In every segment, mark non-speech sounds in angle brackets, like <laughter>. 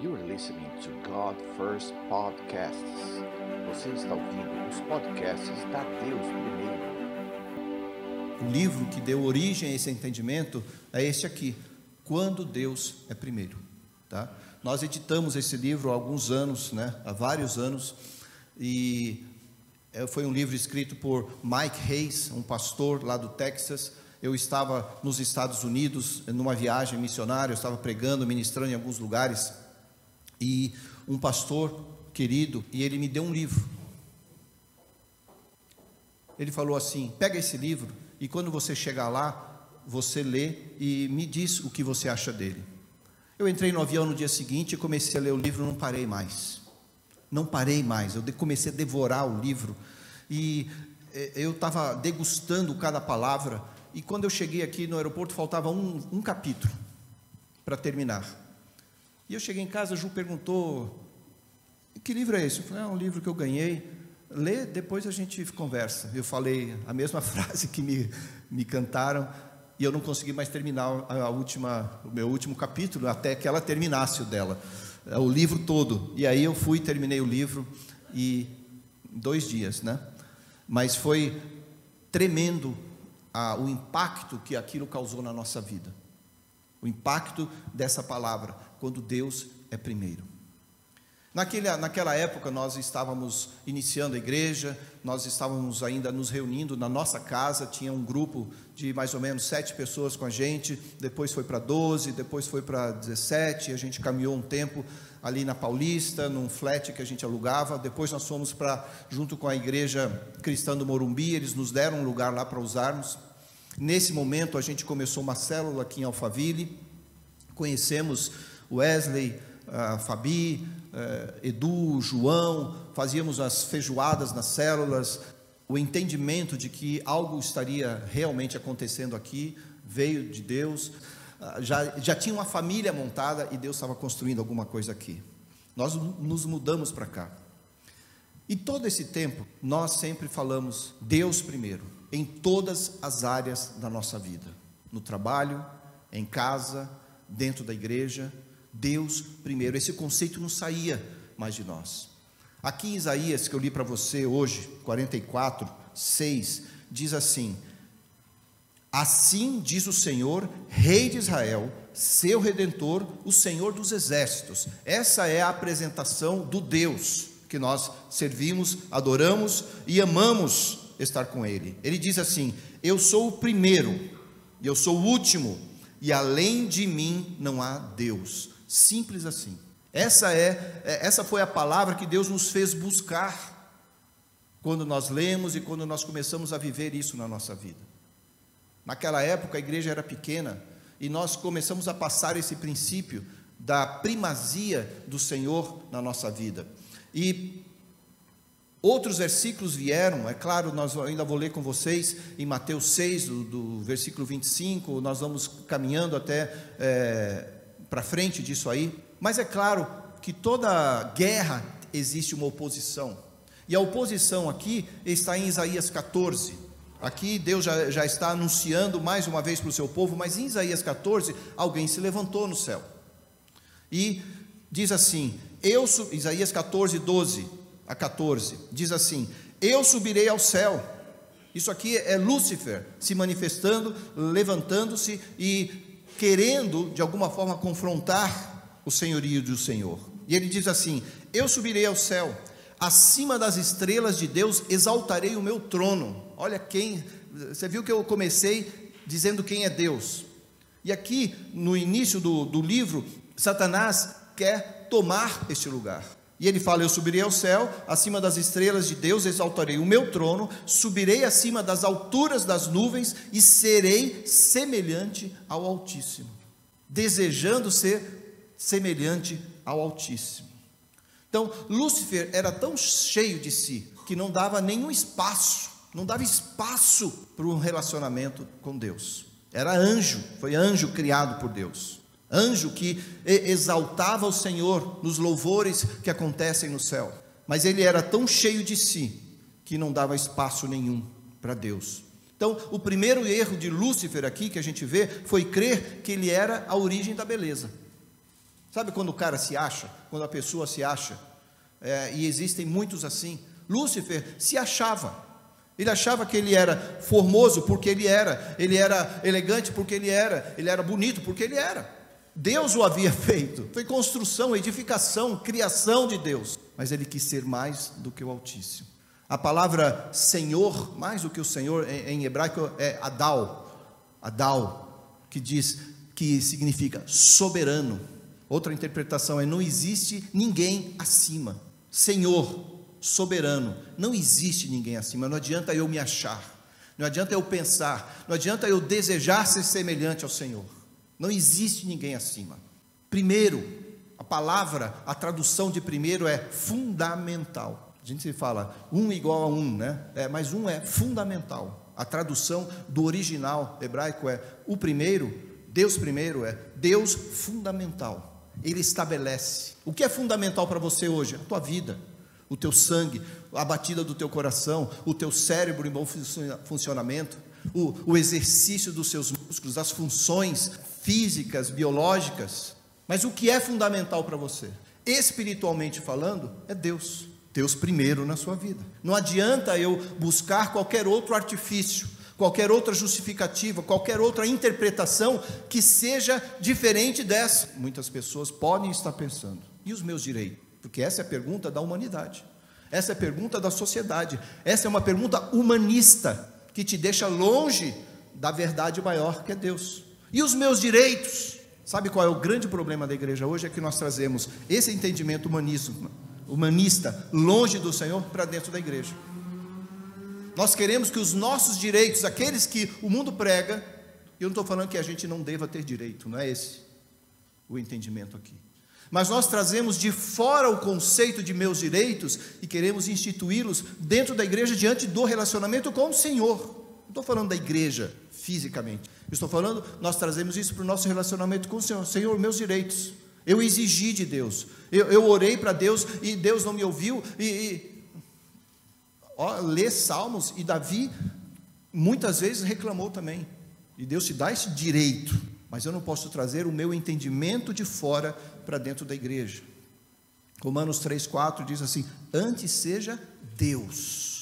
Listening to God First Podcasts. Você está ouvindo os podcasts da Deus Primeiro. O livro que deu origem a esse entendimento é este aqui, Quando Deus é Primeiro. Tá? Nós editamos esse livro há alguns anos, né? há vários anos, e é, foi um livro escrito por Mike Hayes, um pastor lá do Texas. Eu estava nos Estados Unidos numa viagem missionária, eu estava pregando, ministrando em alguns lugares, e um pastor querido, e ele me deu um livro. Ele falou assim: pega esse livro e quando você chegar lá, você lê e me diz o que você acha dele. Eu entrei no avião no dia seguinte e comecei a ler o livro, não parei mais. Não parei mais, eu comecei a devorar o livro e eh, eu estava degustando cada palavra. E quando eu cheguei aqui no aeroporto, faltava um, um capítulo para terminar. E eu cheguei em casa, Ju perguntou: que livro é esse? Eu falei: é um livro que eu ganhei. Lê, depois a gente conversa. Eu falei a mesma <laughs> frase que me, me cantaram e eu não consegui mais terminar a última, o meu último capítulo até que ela terminasse o dela, o livro todo. E aí eu fui, terminei o livro e dois dias, né? Mas foi tremendo a, o impacto que aquilo causou na nossa vida. O impacto dessa palavra, quando Deus é primeiro. Naquele, naquela época, nós estávamos iniciando a igreja, nós estávamos ainda nos reunindo na nossa casa, tinha um grupo de mais ou menos sete pessoas com a gente, depois foi para 12, depois foi para 17, a gente caminhou um tempo ali na Paulista, num flat que a gente alugava, depois nós fomos para, junto com a igreja cristã do Morumbi, eles nos deram um lugar lá para usarmos. Nesse momento, a gente começou uma célula aqui em Alphaville, conhecemos Wesley, a Fabi, eh, Edu, João, fazíamos as feijoadas nas células, o entendimento de que algo estaria realmente acontecendo aqui veio de Deus. Ah, já, já tinha uma família montada e Deus estava construindo alguma coisa aqui. Nós nos mudamos para cá. E todo esse tempo, nós sempre falamos Deus primeiro, em todas as áreas da nossa vida: no trabalho, em casa, dentro da igreja, Deus primeiro. Esse conceito não saía mais de nós. Aqui em Isaías, que eu li para você hoje, 44, 6, diz assim: Assim diz o Senhor, Rei de Israel, seu redentor, o Senhor dos exércitos. Essa é a apresentação do Deus que nós servimos, adoramos e amamos estar com Ele. Ele diz assim: Eu sou o primeiro, e eu sou o último, e além de mim não há Deus. Simples assim. Essa é, é essa foi a palavra que Deus nos fez buscar quando nós lemos e quando nós começamos a viver isso na nossa vida. Naquela época a igreja era pequena e nós começamos a passar esse princípio da primazia do Senhor na nossa vida. E outros versículos vieram, é claro, nós ainda vou ler com vocês em Mateus 6, do, do versículo 25, nós vamos caminhando até é, para frente disso aí, mas é claro que toda guerra existe uma oposição. E a oposição aqui está em Isaías 14. Aqui Deus já, já está anunciando mais uma vez para o seu povo, mas em Isaías 14, alguém se levantou no céu. E diz assim: Eu, Isaías 14, 12 a 14, diz assim: Eu subirei ao céu. Isso aqui é Lúcifer se manifestando, levantando-se e querendo de alguma forma confrontar o senhorio do Senhor. E ele diz assim: Eu subirei ao céu, acima das estrelas de Deus exaltarei o meu trono. Olha quem, você viu que eu comecei dizendo quem é Deus. E aqui, no início do, do livro, Satanás quer tomar este lugar. E ele fala: Eu subirei ao céu, acima das estrelas de Deus, exaltarei o meu trono, subirei acima das alturas das nuvens e serei semelhante ao Altíssimo, desejando ser semelhante ao Altíssimo. Então, Lúcifer era tão cheio de si que não dava nenhum espaço, não dava espaço para um relacionamento com Deus. Era anjo, foi anjo criado por Deus. Anjo que exaltava o Senhor nos louvores que acontecem no céu. Mas ele era tão cheio de si que não dava espaço nenhum para Deus. Então, o primeiro erro de Lúcifer aqui que a gente vê foi crer que ele era a origem da beleza. Sabe quando o cara se acha? Quando a pessoa se acha? É, e existem muitos assim. Lúcifer se achava. Ele achava que ele era formoso porque ele era, ele era elegante porque ele era, ele era bonito porque ele era. Deus o havia feito, foi construção, edificação, criação de Deus, mas ele quis ser mais do que o Altíssimo. A palavra Senhor, mais do que o Senhor, em, hebraico é Adal, Adal, que diz que significa soberano. Outra interpretação é não existe ninguém acima. Senhor, soberano. Não existe ninguém acima. Não adianta eu me achar. Não adianta eu pensar. Não adianta eu desejar ser semelhante ao Senhor. Não existe ninguém acima. Primeiro, a palavra, a tradução de primeiro é fundamental. A gente se fala um igual a um, né? É, mas um é fundamental. A tradução do original hebraico é o primeiro, Deus primeiro é Deus fundamental. Ele estabelece. O que é fundamental para você hoje? A tua vida o teu sangue, a batida do teu coração, o teu cérebro em bom funcionamento, o, o exercício dos seus músculos, as funções físicas, biológicas. Mas o que é fundamental para você? Espiritualmente falando, é Deus. Deus primeiro na sua vida. Não adianta eu buscar qualquer outro artifício, qualquer outra justificativa, qualquer outra interpretação que seja diferente dessa. Muitas pessoas podem estar pensando: e os meus direitos? Porque essa é a pergunta da humanidade. Essa é a pergunta da sociedade. Essa é uma pergunta humanista que te deixa longe da verdade maior que é Deus. E os meus direitos? Sabe qual é o grande problema da igreja hoje? É que nós trazemos esse entendimento humanismo, humanista longe do Senhor para dentro da igreja. Nós queremos que os nossos direitos, aqueles que o mundo prega, eu não estou falando que a gente não deva ter direito, não é esse o entendimento aqui. Mas nós trazemos de fora o conceito de meus direitos e queremos instituí-los dentro da igreja diante do relacionamento com o Senhor. Não estou falando da igreja fisicamente. estou falando, nós trazemos isso para o nosso relacionamento com o Senhor. Senhor, meus direitos. Eu exigi de Deus. Eu, eu orei para Deus e Deus não me ouviu. E, e ó, lê Salmos e Davi muitas vezes reclamou também. E Deus te dá esse direito mas eu não posso trazer o meu entendimento de fora para dentro da igreja. Romanos 3,4 diz assim: antes seja Deus.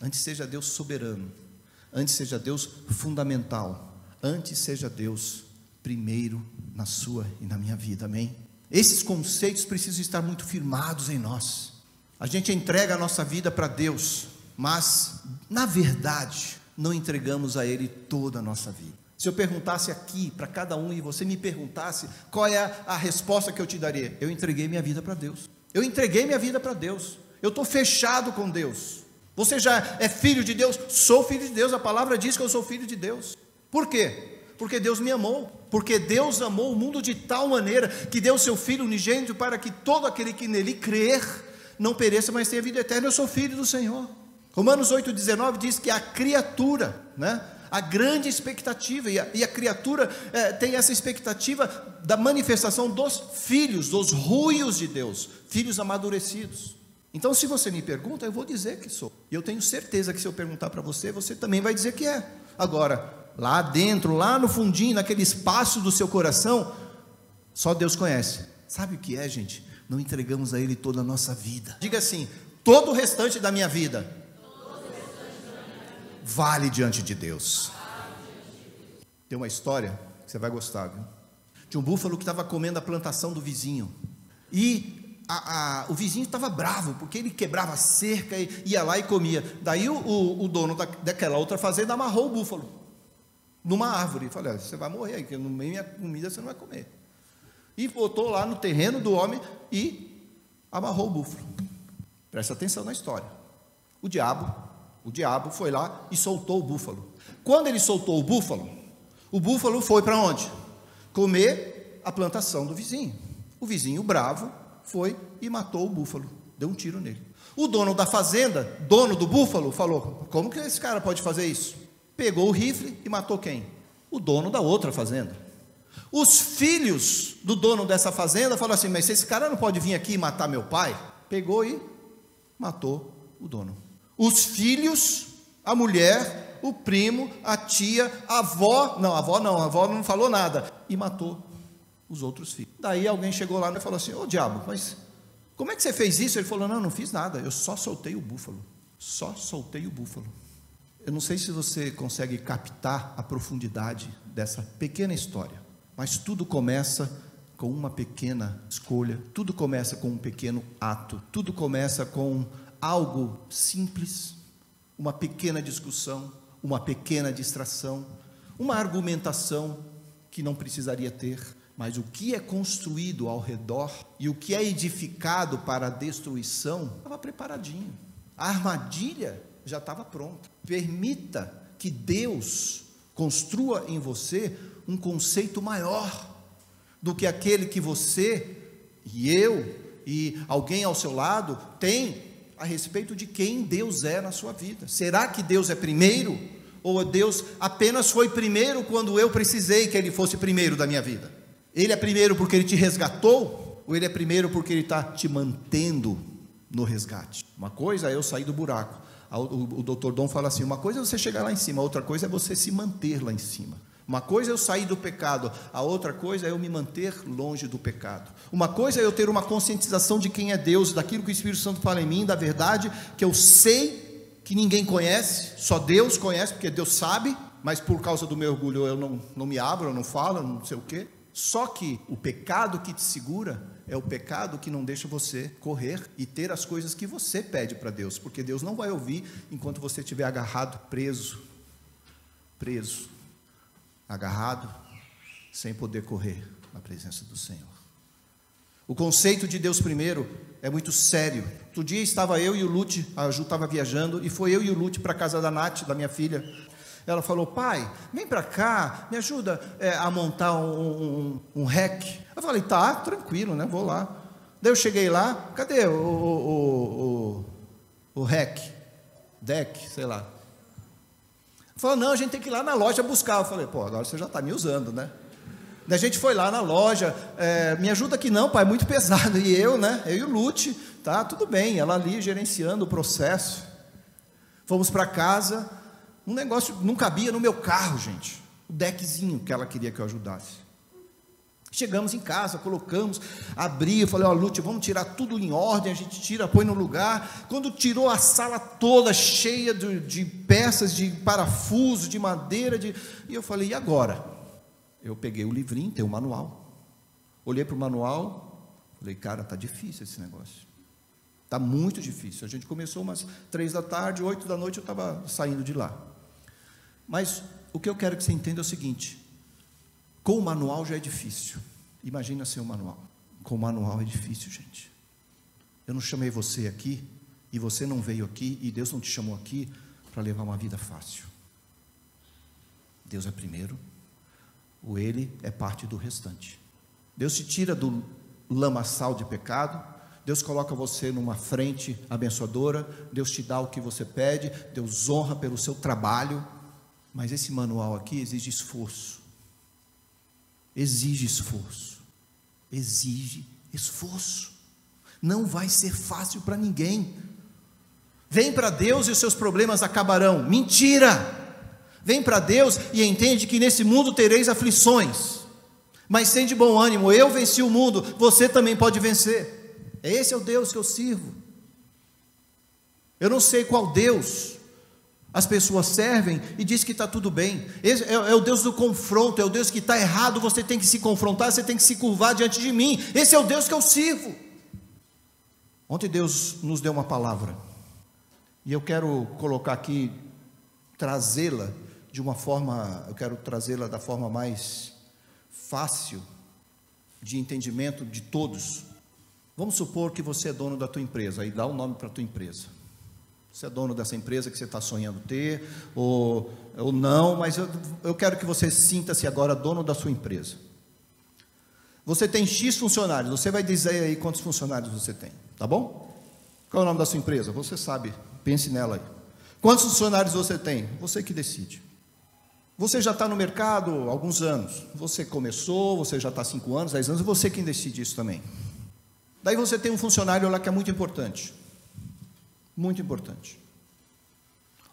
Antes seja Deus soberano. Antes seja Deus fundamental. Antes seja Deus primeiro na sua e na minha vida. Amém? Esses conceitos precisam estar muito firmados em nós. A gente entrega a nossa vida para Deus, mas, na verdade, não entregamos a Ele toda a nossa vida. Se eu perguntasse aqui para cada um e você me perguntasse qual é a, resposta que eu te daria, eu entreguei minha vida para Deus. Eu entreguei minha vida para Deus. Eu estou fechado com Deus. Você já é filho de Deus? Sou filho de Deus. A palavra diz que eu sou filho de Deus. Por quê? Porque Deus me amou. Porque Deus amou o mundo de tal maneira que deu seu Filho unigênito para que todo aquele que nele crer não pereça, mas tenha vida eterna. Eu sou filho do Senhor. Romanos 8,19 diz que a criatura, né, a grande expectativa, e a, e a criatura é, tem essa expectativa da manifestação dos filhos, dos ruios de Deus, filhos amadurecidos. Então, se você me pergunta, eu vou dizer que sou. E eu tenho certeza que se eu perguntar para você, você também vai dizer que é. Agora, lá dentro, lá no fundinho, naquele espaço do seu coração, só Deus conhece. Sabe o que é, gente? Não entregamos a Ele toda a nossa vida. Diga assim: todo o restante da minha vida vale diante de Deus. Tem uma história que você vai gostar, viu? De um búfalo que estava comendo a plantação do vizinho. E a, a, o vizinho estava bravo, porque ele quebrava a cerca e ia lá e comia. Daí o, o, o dono da, daquela outra fazenda amarrou o búfalo numa árvore. E falou: Você vai morrer, porque no meio da comida você não vai comer. E botou lá no terreno do homem e amarrou o búfalo. Presta atenção na história. O diabo o diabo foi lá e soltou o búfalo. Quando ele soltou o búfalo, o búfalo foi para onde? Comer a plantação do vizinho. O vizinho bravo foi e matou o búfalo, deu um tiro nele. O dono da fazenda, dono do búfalo, falou: Como que esse cara pode fazer isso? Pegou o rifle e matou quem? O dono da outra fazenda. Os filhos do dono dessa fazenda falaram assim: Mas esse cara não pode vir aqui e matar meu pai? Pegou e matou o dono os filhos, a mulher o primo, a tia, a avó, não, a avó não, a avó não falou nada, e matou os outros filhos. Daí alguém chegou lá e falou assim: Ô diabo, mas como é que você fez isso? Ele falou: Não, não fiz nada, eu só soltei o búfalo. Só soltei o búfalo. Eu não sei se você consegue captar a profundidade dessa pequena história, mas tudo começa com uma pequena escolha, tudo começa com um pequeno ato, tudo começa com algo simples, uma pequena discussão, uma pequena distração, uma argumentação que não precisaria ter, mas o que é construído ao redor e o que é edificado para a destruição estava preparadinho. A armadilha já estava pronta. Permita que Deus construa em você um conceito maior do que aquele que você e eu e alguém ao seu lado tem a respeito de quem Deus é na sua vida. Será que Deus é primeiro? Ou Deus apenas foi primeiro quando eu precisei que Ele fosse primeiro da minha vida? Ele é primeiro porque Ele te resgatou? Ou Ele é primeiro porque Ele está te mantendo no resgate? Uma coisa é eu sair do buraco. O, doutor Dom fala assim: uma coisa é você chegar lá em cima, outra coisa é você se manter lá em cima. Uma coisa é eu sair do pecado, a outra coisa é eu me manter longe do pecado. Uma coisa é eu ter uma conscientização de quem é Deus, daquilo que o Espírito Santo fala em mim, da verdade, que eu sei que ninguém conhece, só Deus conhece, porque Deus sabe, mas por causa do meu orgulho eu não, não me abro, eu não falo, não sei o quê. Só que o pecado que te segura é o pecado que não deixa você correr e ter as coisas que você pede para Deus, porque Deus não vai ouvir enquanto você estiver agarrado, preso, preso agarrado, sem poder correr na presença do Senhor. O conceito de Deus primeiro é muito sério. Outro dia estava eu e o Lute, a Ju estava viajando, e foi eu e o Lute para a casa da Nath, da minha filha. Ela falou, pai, vem para cá, me ajuda é, a montar um, um, um rec. Eu falei, tá, tranquilo, né? Vou lá. Daí eu cheguei lá, cadê o, o, o, o rec? Deck, sei lá. Falou, não, a gente tem que ir lá na loja buscar. Eu falei, pô, agora você já está me usando, né? Daí a gente foi lá na loja, é, me ajuda aqui não, pai, é muito <laughs> pesado. E eu, né? Eu e o Lute, tá, tudo bem, ela ali gerenciando o processo. Fomos para casa, um negócio não cabia no meu carro, gente. O deckzinho que ela queria que eu ajudasse. Chegamos em casa, colocamos, abri, eu falei, ó, Lúcia, vamos tirar tudo em ordem, a gente tira, põe no lugar. Quando tirou a sala toda cheia de, de peças, de parafuso, de madeira, de... e eu falei, e agora? Eu peguei o livrinho, tem o manual. Olhei para o manual, falei, cara, tá difícil esse negócio. Tá muito difícil. A gente começou umas três da tarde, oito da noite eu estava saindo de lá. Mas o que eu quero que você entenda é o seguinte: com o manual já é difícil. Imagina sem o manual. Com o manual é difícil, gente. Eu não chamei você aqui, e você não veio aqui, e Deus não te chamou aqui para levar uma vida fácil. Deus é primeiro, o Ele é parte do restante. Deus te tira do lamaçal de pecado, Deus coloca você numa frente abençoadora, Deus te dá o que você pede, Deus honra pelo seu trabalho, mas esse manual aqui exige esforço exige esforço. Exige esforço. Não vai ser fácil para ninguém. Vem para Deus e os seus problemas acabarão. Mentira! Vem para Deus e entende que nesse mundo tereis aflições. Mas sem de bom ânimo, eu venci o mundo, você também pode vencer. Esse é o Deus que eu sirvo. Eu não sei qual Deus as pessoas servem e diz que está tudo bem. Esse é, é, o Deus do confronto, é o Deus que está errado, você tem que se confrontar, você tem que se curvar diante de mim. Esse é o Deus que eu sirvo. Ontem Deus nos deu uma palavra, e eu quero colocar aqui, trazê-la de uma forma, eu quero trazê-la da forma mais fácil de entendimento de todos. Vamos supor que você é dono da tua empresa, aí dá o um nome para a tua empresa. Você é dono dessa empresa que você está sonhando ter, ou, ou não, mas eu, eu quero que você sinta-se agora dono da sua empresa. Você tem X funcionários, você vai dizer aí quantos funcionários você tem, tá bom? Qual é o nome da sua empresa? Você sabe, pense nela aí. Quantos funcionários você tem? Você que decide. Você já está no mercado há alguns anos. Você começou, você já está há 5 anos, 10 anos, você quem decide isso também. Daí você tem um funcionário lá que é muito importante. Muito importante.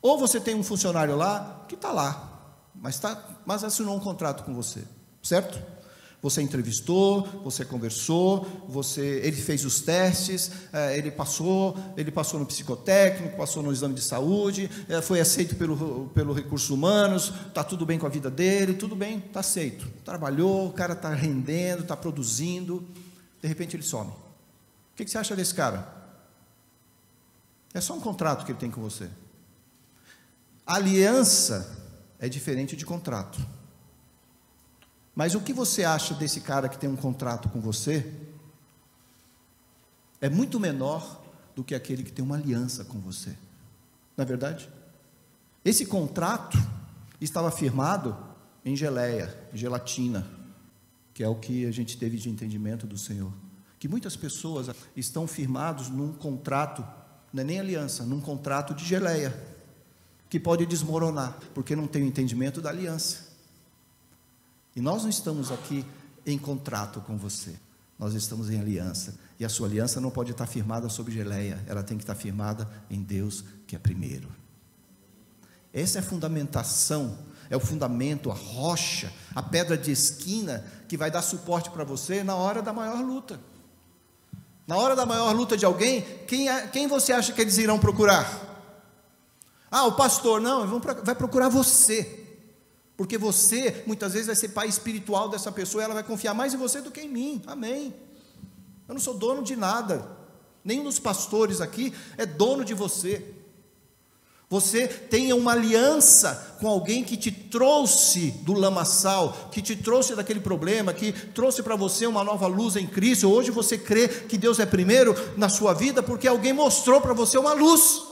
Ou você tem um funcionário lá que está lá, mas, tá, mas assinou um contrato com você, certo? Você entrevistou, você conversou, você, ele fez os testes, é, ele passou, ele passou no psicotécnico, passou no exame de saúde, é, foi aceito pelo, pelo recursos humanos, está tudo bem com a vida dele, tudo bem, está aceito. Trabalhou, o cara está rendendo, está produzindo, de repente ele some. O que, que você acha desse cara? É só um contrato que ele tem com você. aliança é diferente de contrato. Mas o que você acha desse cara que tem um contrato com você é muito menor do que aquele que tem uma aliança com você. Não é verdade? Esse contrato estava firmado em geleia, gelatina, que é o que a gente teve de entendimento do Senhor. Que muitas pessoas estão firmados num contrato, não é nem aliança, num contrato de geleia, que pode desmoronar, porque não tem o entendimento da aliança. E nós não estamos aqui em contrato com você. Nós estamos em aliança. E a sua aliança não pode estar firmada sobre geleia, ela tem que estar firmada em Deus, que é primeiro. Essa é a fundamentação, é o fundamento, a rocha, a pedra de esquina que vai dar suporte para você na hora da maior luta. Na hora da maior luta de alguém, quem, é, quem você acha que eles irão procurar? Ah, o pastor, não, vai procurar você. Porque você, muitas vezes, vai ser pai espiritual dessa pessoa e ela vai confiar mais em você do que em mim. Amém. Eu não sou dono de nada. Nenhum dos pastores aqui é dono de você. Você tenha uma aliança com alguém que te trouxe do lamaçal, que te trouxe daquele problema, que trouxe para você uma nova luz em Cristo. Hoje você crê que Deus é primeiro na sua vida porque alguém mostrou para você uma luz.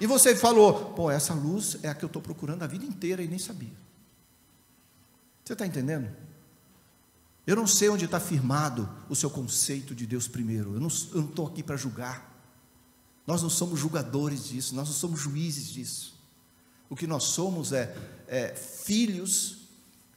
E você falou, pô, essa luz é a que eu estou procurando a vida inteira e nem sabia. Você está entendendo? Eu não sei onde está firmado o seu conceito de Deus primeiro. Eu não estou aqui para julgar. Nós não somos julgadores disso, nós não somos juízes disso. O que nós somos é, é filhos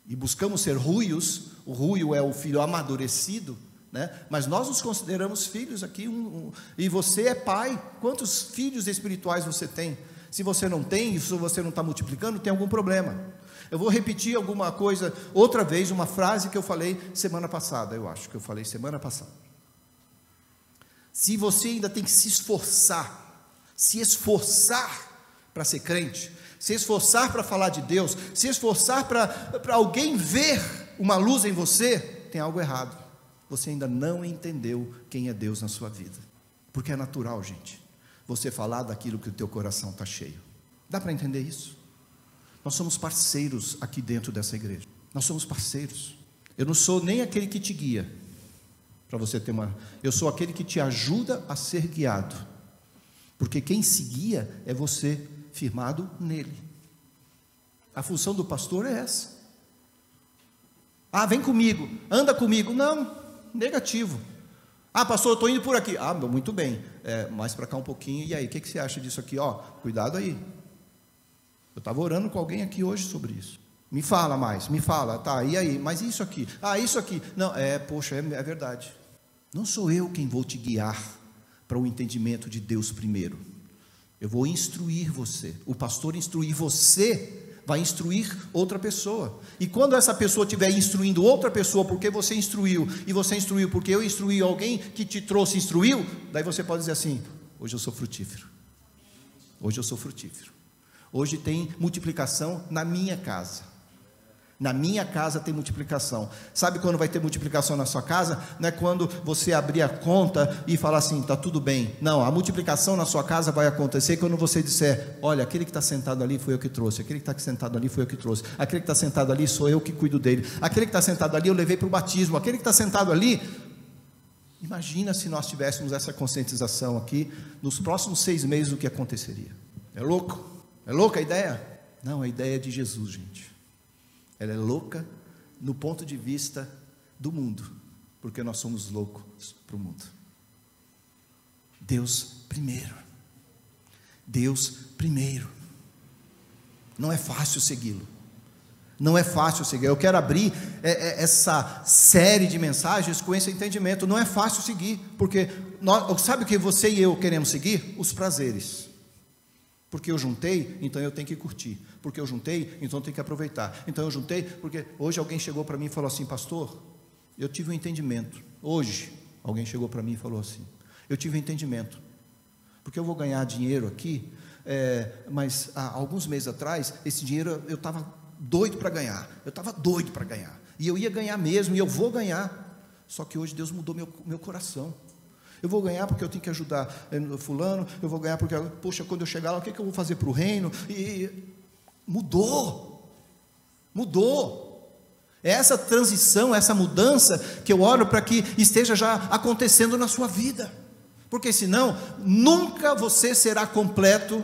e buscamos ser ruios. O ruio é o filho amadurecido né? Mas nós nos consideramos filhos aqui, um, um, e você é pai. Quantos filhos espirituais você tem? Se você não tem, se você não está multiplicando, tem algum problema. Eu vou repetir alguma coisa, outra vez, uma frase que eu falei semana passada, eu acho que eu falei semana passada. Se você ainda tem que se esforçar, se esforçar para ser crente, se esforçar para falar de Deus, se esforçar para alguém ver uma luz em você, tem algo errado você ainda não entendeu quem é Deus na sua vida. Porque é natural, gente, você falar daquilo que o teu coração está cheio. Dá para entender isso? Nós somos parceiros aqui dentro dessa igreja. Nós somos parceiros. Eu não sou nem aquele que te guia, para você ter uma. Eu sou aquele que te ajuda a ser guiado. Porque quem se guia é você firmado nele. A função do pastor é essa. Ah, vem comigo, anda comigo. Não, negativo. Ah, pastor, eu estou indo por aqui. Ah, muito bem. É, mais para cá um pouquinho. E aí, o que, que você acha disso aqui? Ó, cuidado aí. Eu estava orando com alguém aqui hoje sobre isso. Me fala mais, me fala, tá, e aí? Mas isso aqui? Ah, isso aqui. Não, é, poxa, é, é verdade. Não sou eu quem vou te guiar para o entendimento de Deus primeiro. Eu vou instruir você. O pastor instruir você vai instruir outra pessoa. E quando essa pessoa estiver instruindo outra pessoa porque você instruiu, e você instruiu porque eu instruí alguém que te trouxe instruiu, daí você pode dizer assim: hoje eu sou frutífero. Hoje eu sou frutífero. Hoje tem multiplicação na minha casa. Na minha casa tem multiplicação. Sabe quando vai ter multiplicação na sua casa? Não é quando você abrir a conta e falar assim, está tudo bem. Não, a multiplicação na sua casa vai acontecer quando você disser: olha, aquele que está sentado ali foi eu que trouxe, aquele que está sentado ali foi eu que trouxe, aquele que está sentado ali sou eu que cuido dele, aquele que está sentado ali eu levei para o batismo, aquele que está sentado ali. Imagina se nós tivéssemos essa conscientização aqui nos próximos seis meses, o que aconteceria? É louco? É louca a ideia? Não, a ideia é de Jesus, gente. Ela é louca no ponto de vista do mundo, porque nós somos loucos para o mundo. Deus primeiro. Deus primeiro. Não é fácil segui-lo. Não é fácil seguir. Eu quero abrir é, é, essa série de mensagens com esse entendimento. Não é fácil seguir, porque nós, sabe o que você e eu queremos seguir? Os prazeres. Porque eu juntei, então eu tenho que curtir. Porque eu juntei, então eu tenho que aproveitar. Então eu juntei, porque hoje alguém chegou para mim e falou assim: Pastor, eu tive um entendimento. Hoje, alguém chegou para mim e falou assim: Eu tive um entendimento. Porque eu vou ganhar dinheiro aqui, é, mas há alguns meses atrás, esse dinheiro eu estava doido para ganhar. Eu estava doido para ganhar. E eu ia ganhar mesmo, e eu vou ganhar. Só que hoje Deus mudou meu, meu coração. Eu vou ganhar porque eu tenho que ajudar eh, fulano, eu vou ganhar porque, poxa, quando eu chegar lá, o que, é que eu vou fazer para o reino? E mudou. Mudou. É essa transição, essa mudança que eu oro para que esteja já acontecendo na sua vida. Porque senão, nunca você será completo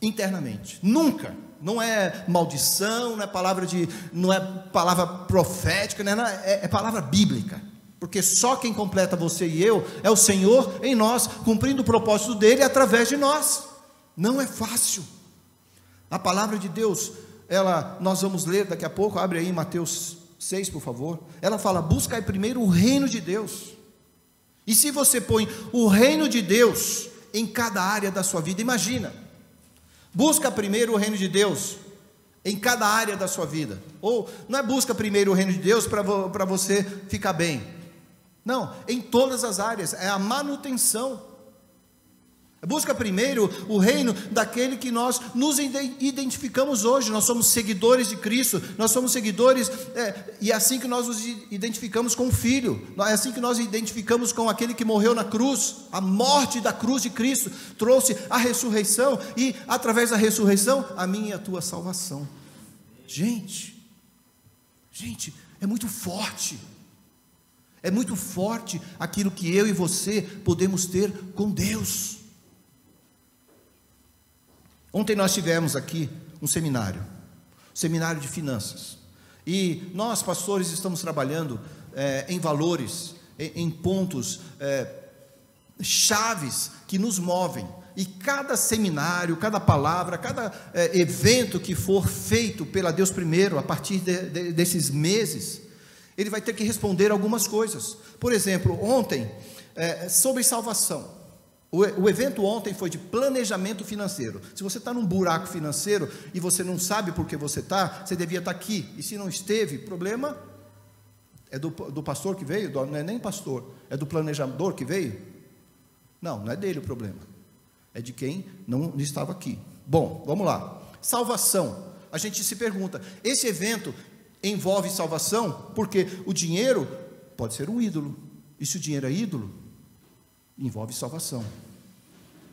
internamente. Nunca. Não é maldição, não é palavra de, não é palavra profética, não é, é, é palavra bíblica. Porque só quem completa você e eu é o Senhor em nós, cumprindo o propósito dele através de nós. Não é fácil. A palavra de Deus, ela nós vamos ler daqui a pouco, abre aí Mateus 6, por favor. Ela fala: "Busca primeiro o reino de Deus". E se você põe o reino de Deus em cada área da sua vida, imagina. Busca primeiro o reino de Deus em cada área da sua vida. Ou não é busca primeiro o reino de Deus para você ficar bem. Não, em todas as áreas, é a manutenção. Busca primeiro o reino daquele que nós nos identificamos hoje. Nós somos seguidores de Cristo, nós somos seguidores, é, e é assim que nós nos identificamos com o Filho, é assim que nós identificamos com aquele que morreu na cruz. A morte da cruz de Cristo trouxe a ressurreição, e através da ressurreição, a minha e a tua salvação. Gente, gente, é muito forte. É muito forte aquilo que eu e você podemos ter com Deus. Ontem nós tivemos aqui um seminário, um seminário de finanças. E nós, pastores, estamos trabalhando é, em valores, em, em pontos é, chaves que nos movem. E cada seminário, cada palavra, cada é, evento que for feito pela Deus primeiro, a partir de, de, desses meses, ele vai ter que responder algumas coisas. Por exemplo, ontem, é, sobre salvação. O, o, evento ontem foi de planejamento financeiro. Se você está num buraco financeiro e você não sabe por que você está, você devia estar tá aqui. E se não esteve, problema é do, do pastor que veio? Não é nem pastor, é do planejador que veio? Não, não é dele o problema. É de quem não estava aqui. Bom, vamos lá. Salvação. A gente se pergunta: esse evento envolve salvação, porque o dinheiro pode ser um ídolo. E se o dinheiro é ídolo, envolve salvação.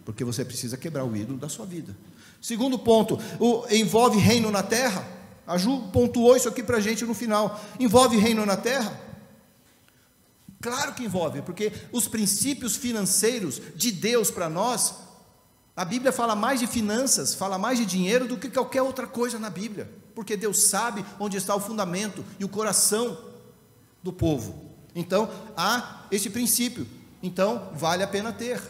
Porque você precisa quebrar o ídolo da sua vida. Segundo ponto, o, envolve reino na terra. A Ju pontuou isso aqui para a gente no final. Envolve reino na terra? Claro que envolve, porque os princípios financeiros de Deus para nós, a Bíblia fala mais de finanças, fala mais de dinheiro do que qualquer outra coisa na Bíblia porque Deus sabe onde está o fundamento e o coração do povo. Então, há esse princípio. Então, vale a pena ter.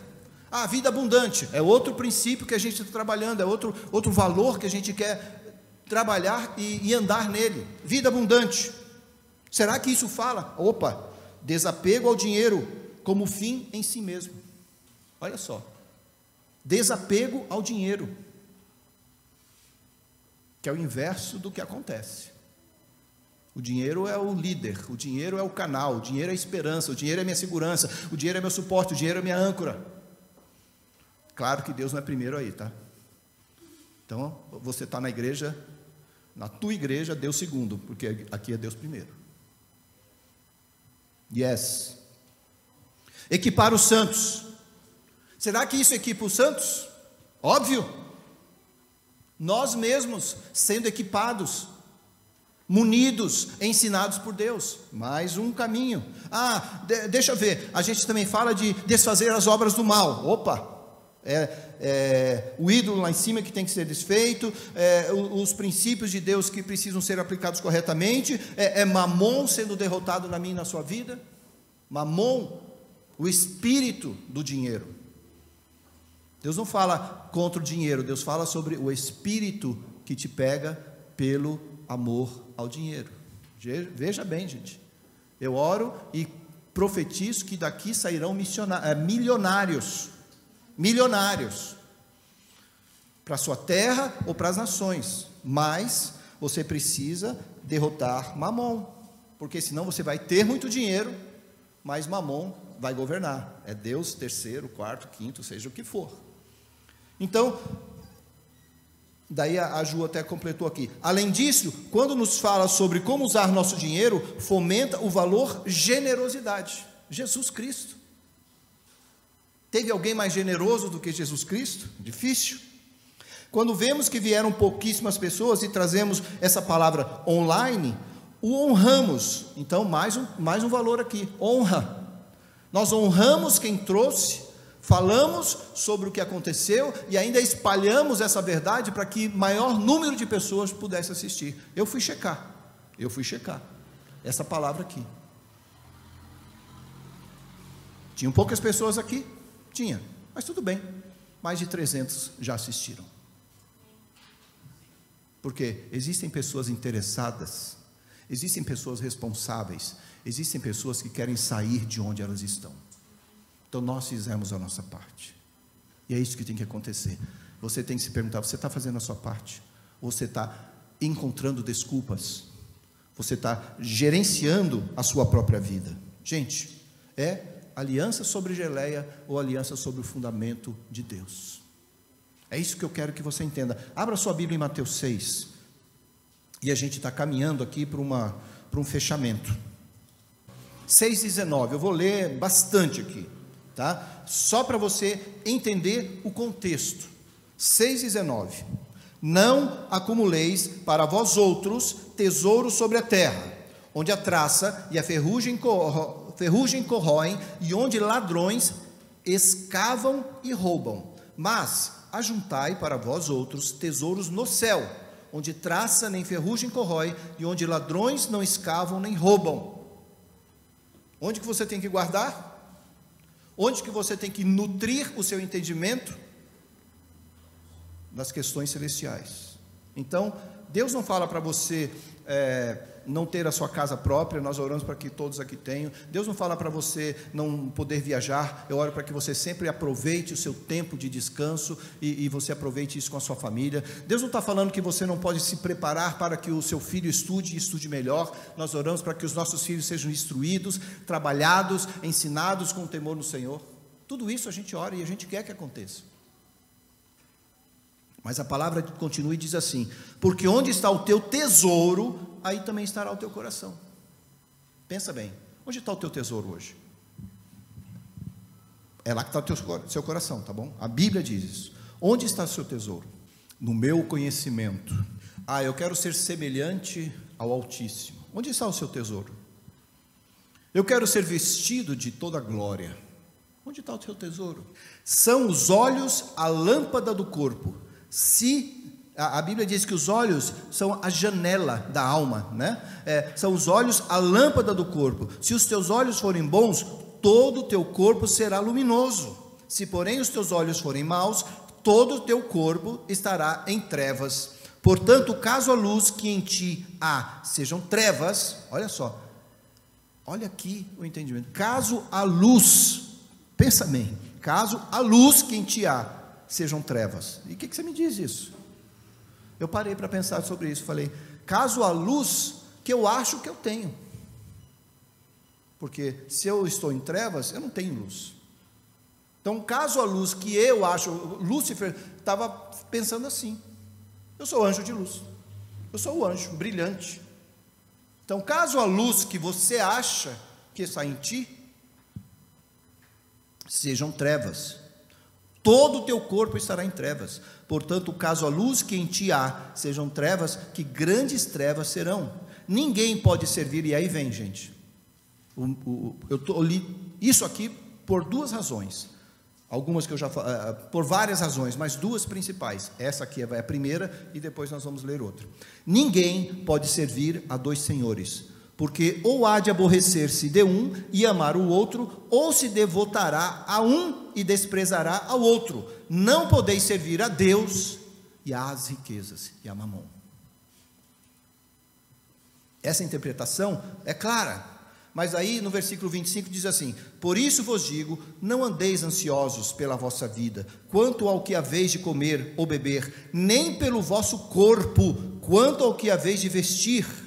A vida abundante é outro princípio que a gente está trabalhando, é outro, outro valor que a gente quer trabalhar e, e andar nele. Vida abundante. Será que isso fala? Opa, desapego ao dinheiro como fim em si mesmo. Olha só. Desapego ao dinheiro que é o inverso do que acontece. O dinheiro é o líder, o dinheiro é o canal, o dinheiro é a esperança, o dinheiro é minha segurança, o dinheiro é meu suporte, o dinheiro é minha âncora. Claro que Deus não é primeiro aí, tá? Então, você está na igreja, na tua igreja, Deus segundo, porque aqui é Deus primeiro. Yes. Equipar os santos. Será que isso equipa os santos? Óbvio nós mesmos sendo equipados, munidos, ensinados por Deus. Mais um caminho. Ah, de, deixa eu ver, a gente também fala de desfazer as obras do mal. Opa! É, é, o ídolo lá em cima que tem que ser desfeito, é, os, os, princípios de Deus que precisam ser aplicados corretamente, é, é Mamon sendo derrotado na minha e na sua vida, Mamon, o espírito do dinheiro. Deus não fala contra o dinheiro, Deus fala sobre o espírito que te pega pelo amor ao dinheiro. Veja bem, gente. Eu oro e profetizo que daqui sairão eh, milionários. Milionários. para a sua terra ou para as nações, mas você precisa derrotar Mamon, porque senão você vai ter muito dinheiro, mas Mamon vai governar. É Deus terceiro, quarto, quinto, seja o que for. Então, daí a Ju até completou aqui. Além disso, quando nos fala sobre como usar nosso dinheiro, fomenta o valor generosidade. Jesus Cristo. Teve alguém mais generoso do que Jesus Cristo? Difícil. Quando vemos que vieram pouquíssimas pessoas e trazemos essa palavra online, o honramos. Então, mais um, mais um valor aqui: honra. Nós honramos quem trouxe, falamos sobre o que aconteceu e ainda espalhamos essa verdade para que maior número de pessoas pudesse assistir. Eu fui checar, eu fui checar essa palavra aqui. Tinham poucas pessoas aqui? Tinha, mas tudo bem, mais de 300 já assistiram. Porque existem pessoas interessadas, existem pessoas responsáveis, existem pessoas que querem sair de onde elas estão. Então nós fizemos a nossa parte. E é isso que tem que acontecer. Você tem que se perguntar: você está fazendo a sua parte? Ou você está encontrando desculpas? Você está gerenciando a sua própria vida? Gente, é aliança sobre geleia ou aliança sobre o fundamento de Deus. É isso que eu quero que você entenda. Abra sua Bíblia em Mateus 6. E a gente está caminhando aqui para, uma, para um fechamento. 6,19. Eu vou ler bastante aqui, tá? Só para você entender o contexto. 6,19. Não acumuleis para vós outros tesouros sobre a terra, onde a traça e a ferrugem, corro, ferrugem corroem, e onde ladrões escavam e roubam. Mas ajuntai para vós outros tesouros no céu, onde traça nem ferrugem corrói, e onde ladrões não escavam nem roubam. Onde que você tem que guardar? Onde que você tem que nutrir o seu entendimento? Das questões celestiais. Então, Deus não fala para você é, não ter a sua casa própria, nós oramos para que todos aqui tenham. Deus não fala para você não poder viajar, eu oro para que você sempre aproveite o seu tempo de descanso e, e você aproveite isso com a sua família. Deus não está falando que você não pode se preparar para que o seu filho estude e estude melhor. Nós oramos para que os nossos filhos sejam instruídos, trabalhados, ensinados com temor no Senhor. Tudo isso a gente ora e a gente quer que aconteça. Mas a palavra continua e diz assim: Porque onde está o teu tesouro, aí também estará o teu coração. Pensa bem, onde está o teu tesouro hoje? É lá que está o teu, seu coração, tá bom? A Bíblia diz isso. Onde está o seu tesouro? No meu conhecimento. Ah, eu quero ser semelhante ao Altíssimo. Onde está o seu tesouro? Eu quero ser vestido de toda glória. Onde está o seu tesouro? São os olhos a lâmpada do corpo. Se a, a Bíblia diz que os olhos são a janela da alma, né? É, são os olhos a lâmpada do corpo. Se os teus olhos forem bons, todo o teu corpo será luminoso. Se, porém, os teus olhos forem maus, todo o teu corpo estará em trevas. Portanto, caso a luz que em ti há sejam trevas, olha só, olha aqui o entendimento. Caso a luz, pensa bem, caso a luz que em ti há sejam trevas. E o que, que você me diz isso? Eu parei para pensar sobre isso. Falei, caso a luz que eu acho que eu tenho. Porque se eu estou em trevas, eu não tenho luz. Então, caso a luz que eu acho, Lúcifer estava pensando assim: eu sou anjo de luz, eu sou o anjo brilhante. Então, caso a luz que você acha que está em ti, sejam trevas, todo o teu corpo estará em trevas. Portanto, caso a luz que em ti há sejam trevas, que grandes trevas serão. Ninguém pode servir, e aí vem, gente. O, o, eu, tô, eu li isso aqui por duas razões. Algumas que eu já uh, por várias razões, mas duas principais. Essa aqui é a primeira e depois nós vamos ler outra. Ninguém pode servir a dois senhores, porque ou há de aborrecer-se de um e amar o outro, ou se devotará a um e desprezará ao outro. Não podeis servir a Deus e às riquezas e a mamon. Essa interpretação é clara, Mas aí no versículo 25 diz assim: Por isso vos digo, não andeis ansiosos pela vossa vida, quanto ao que haveis de comer ou beber, nem pelo vosso corpo, quanto ao que haveis de vestir.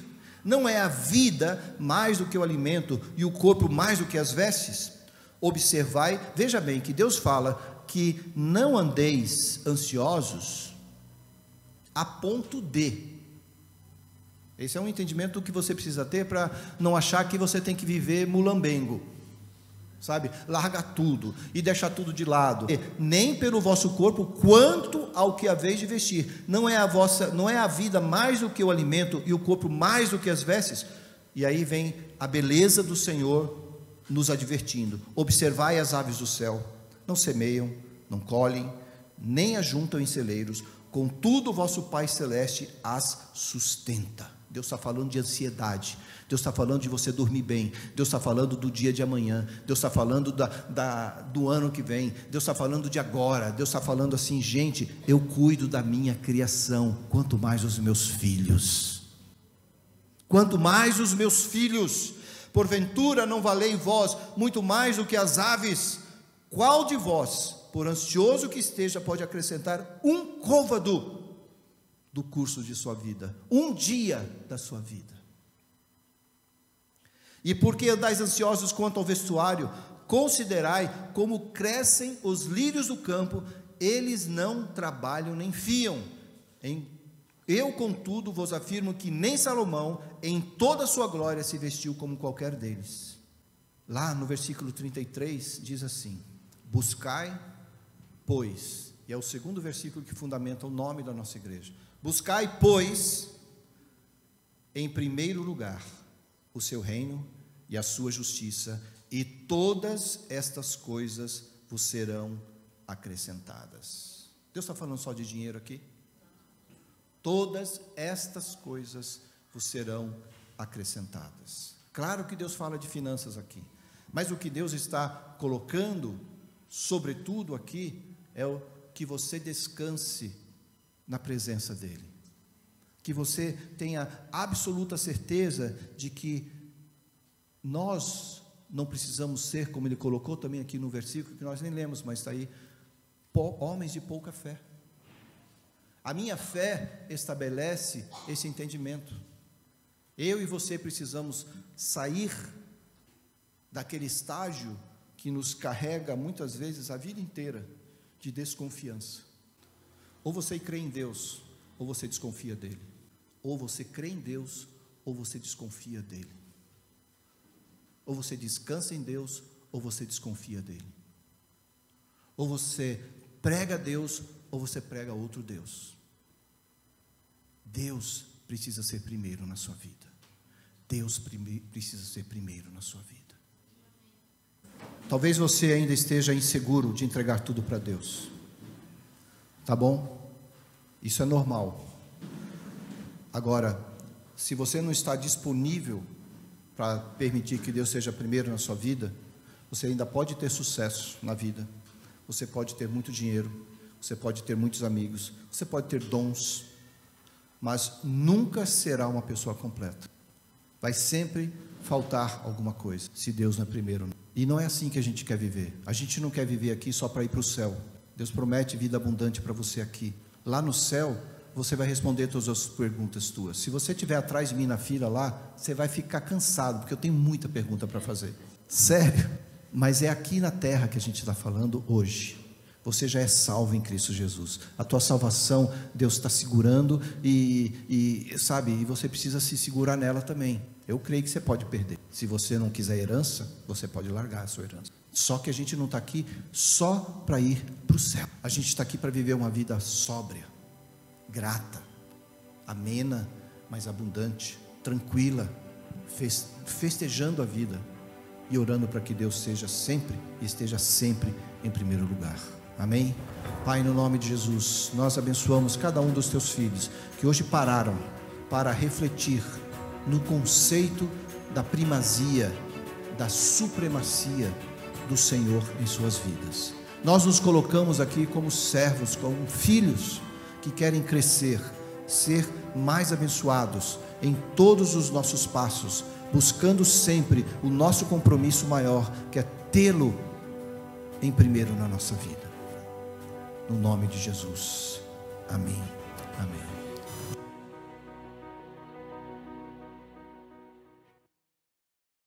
Não é a vida mais do que o alimento e o corpo mais do que as vestes? Observai, veja bem que Deus fala que não andeis ansiosos a ponto de esse é um entendimento que você precisa ter para não achar que você tem que viver mulambengo. Sabe? Larga tudo e deixa tudo de lado. Nem pelo vosso corpo quanto ao que haveis de vestir. Não é a vossa, não é a vida mais do que o alimento e o corpo mais do que as vestes. E aí vem a beleza do Senhor nos advertindo. Observai as aves do céu, não semeiam, não colhem, nem ajuntam em celeiros, contudo vosso Pai celeste as sustenta. Deus está falando de ansiedade. Deus está falando de você dormir bem. Deus está falando do dia de amanhã. Deus está falando da, da, do ano que vem. Deus está falando de agora. Deus está falando assim, gente, eu cuido da minha criação, quanto mais os meus filhos. Quanto mais os meus filhos. Porventura não valei vós muito mais do que as aves. Qual de vós, por ansioso que esteja, pode acrescentar um côvado do curso de sua vida, um dia da sua vida. E porque andais ansiosos quanto ao vestuário, considerai como crescem os lírios do campo, eles não trabalham nem fiam. Eu, contudo, vos afirmo que nem Salomão, em toda a sua glória, se vestiu como qualquer deles. Lá no versículo 33 diz assim: Buscai, pois, e é o segundo versículo que fundamenta o nome da nossa igreja Buscai, pois, em primeiro lugar, o seu reino e a sua justiça, e todas estas coisas vos serão acrescentadas. Deus está falando só de dinheiro aqui? Todas estas coisas vos serão acrescentadas. Claro que Deus fala de finanças aqui, mas o que Deus está colocando, sobretudo aqui, é o que você descanse na presença dEle. Que você tenha absoluta certeza de que nós não precisamos ser, como ele colocou também aqui no versículo, que nós nem lemos, mas está aí, homens de pouca fé. A minha fé estabelece esse entendimento. Eu e você precisamos sair daquele estágio que nos carrega muitas vezes a vida inteira de desconfiança. Ou você crê em Deus, ou você desconfia dele. Ou você crê em Deus, ou você desconfia dele. Ou você descansa em Deus, ou você desconfia dele. Ou você prega Deus, ou você prega outro Deus. Deus precisa ser primeiro na sua vida. Deus precisa ser primeiro na sua vida. Talvez você ainda esteja inseguro de entregar tudo para Deus. Tá bom? Isso é normal. Agora, se você não está disponível para permitir que Deus seja primeiro na sua vida, você ainda pode ter sucesso na vida. Você pode ter muito dinheiro, você pode ter muitos amigos, você pode ter dons, mas nunca será uma pessoa completa. Vai sempre faltar alguma coisa, se Deus não é primeiro. E não é assim que a gente quer viver. A gente não quer viver aqui só para ir para o céu. Deus promete vida abundante para você aqui lá no céu, você vai responder todas as perguntas tuas. Se você estiver atrás de mim na fila lá, você vai ficar cansado, porque eu tenho muita pergunta para fazer. Sério? Mas é aqui na terra que a gente está falando hoje. Você já é salvo em Cristo Jesus. A tua salvação, Deus está segurando e, e, sabe, e você precisa se segurar nela também. Eu creio que você pode perder. Se você não quiser herança, você pode largar a sua herança. Só que a gente não está aqui só para ir para o céu. A gente está aqui para viver uma vida sóbria, grata, amena, mas abundante, tranquila, festejando a vida e orando para que Deus seja sempre e esteja sempre em primeiro lugar. Amém? Pai, no nome de Jesus, nós abençoamos cada um dos teus filhos que hoje pararam para refletir no conceito da primazia, da supremacia do Senhor em suas vidas. Nós nos colocamos aqui como servos, como filhos que querem crescer, ser mais abençoados em todos os nossos passos, buscando sempre o nosso compromisso maior, que é tê-lo em primeiro na nossa vida. No nome de Jesus. Amém. Amém.